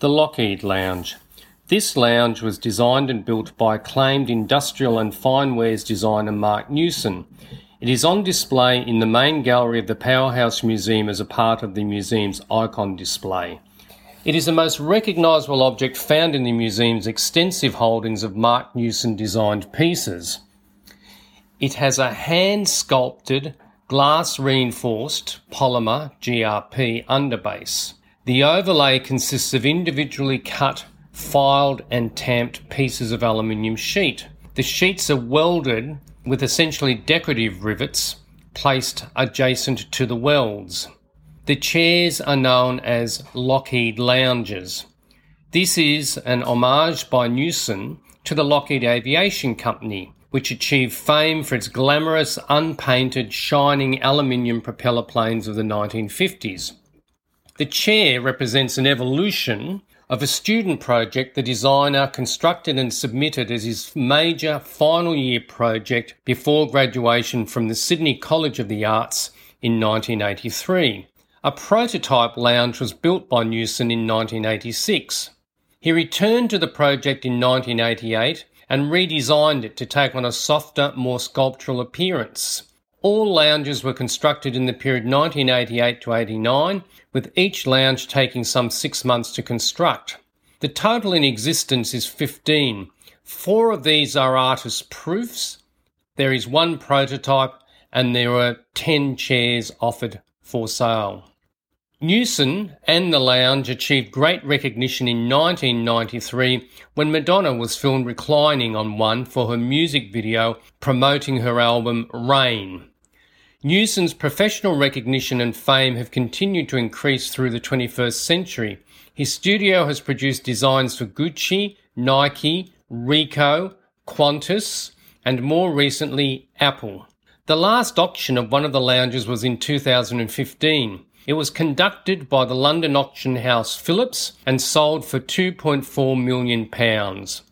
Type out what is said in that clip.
The Lockheed Lounge. This lounge was designed and built by acclaimed industrial and fine wares designer Marc Newson. It is on display in the main gallery of the Powerhouse Museum as a part of the museum's icon display. It is the most recognisable object found in the museum's extensive holdings of Marc Newson designed pieces. It has a hand sculpted, glass reinforced polymer GRP underbase. The overlay consists of individually cut, filed, and tamped pieces of aluminium sheet. The sheets are welded with essentially decorative rivets placed adjacent to the welds. The chairs are known as Lockheed Lounges. This is an homage by Newson to the Lockheed Aviation Company, which achieved fame for its glamorous, unpainted, shining aluminium propeller planes of the 1950s. The chair represents an evolution of a student project the designer constructed and submitted as his major final year project before graduation from the Sydney College of the Arts in 1983. A prototype lounge was built by Newson in 1986. He returned to the project in 1988 and redesigned it to take on a softer, more sculptural appearance. All lounges were constructed in the period 1988 to 89, with each lounge taking some six months to construct. The total in existence is 15. Four of these are artist proofs. There is one prototype, and there are 10 chairs offered for sale. Newson and the lounge achieved great recognition in 1993 when Madonna was filmed reclining on one for her music video promoting her album Rain. Newson's professional recognition and fame have continued to increase through the 21st century. His studio has produced designs for Gucci, Nike, Ricoh, Qantas, and more recently, Apple. The last auction of one of the lounges was in 2015. It was conducted by the London auction house Phillips and sold for 2.4 million pounds.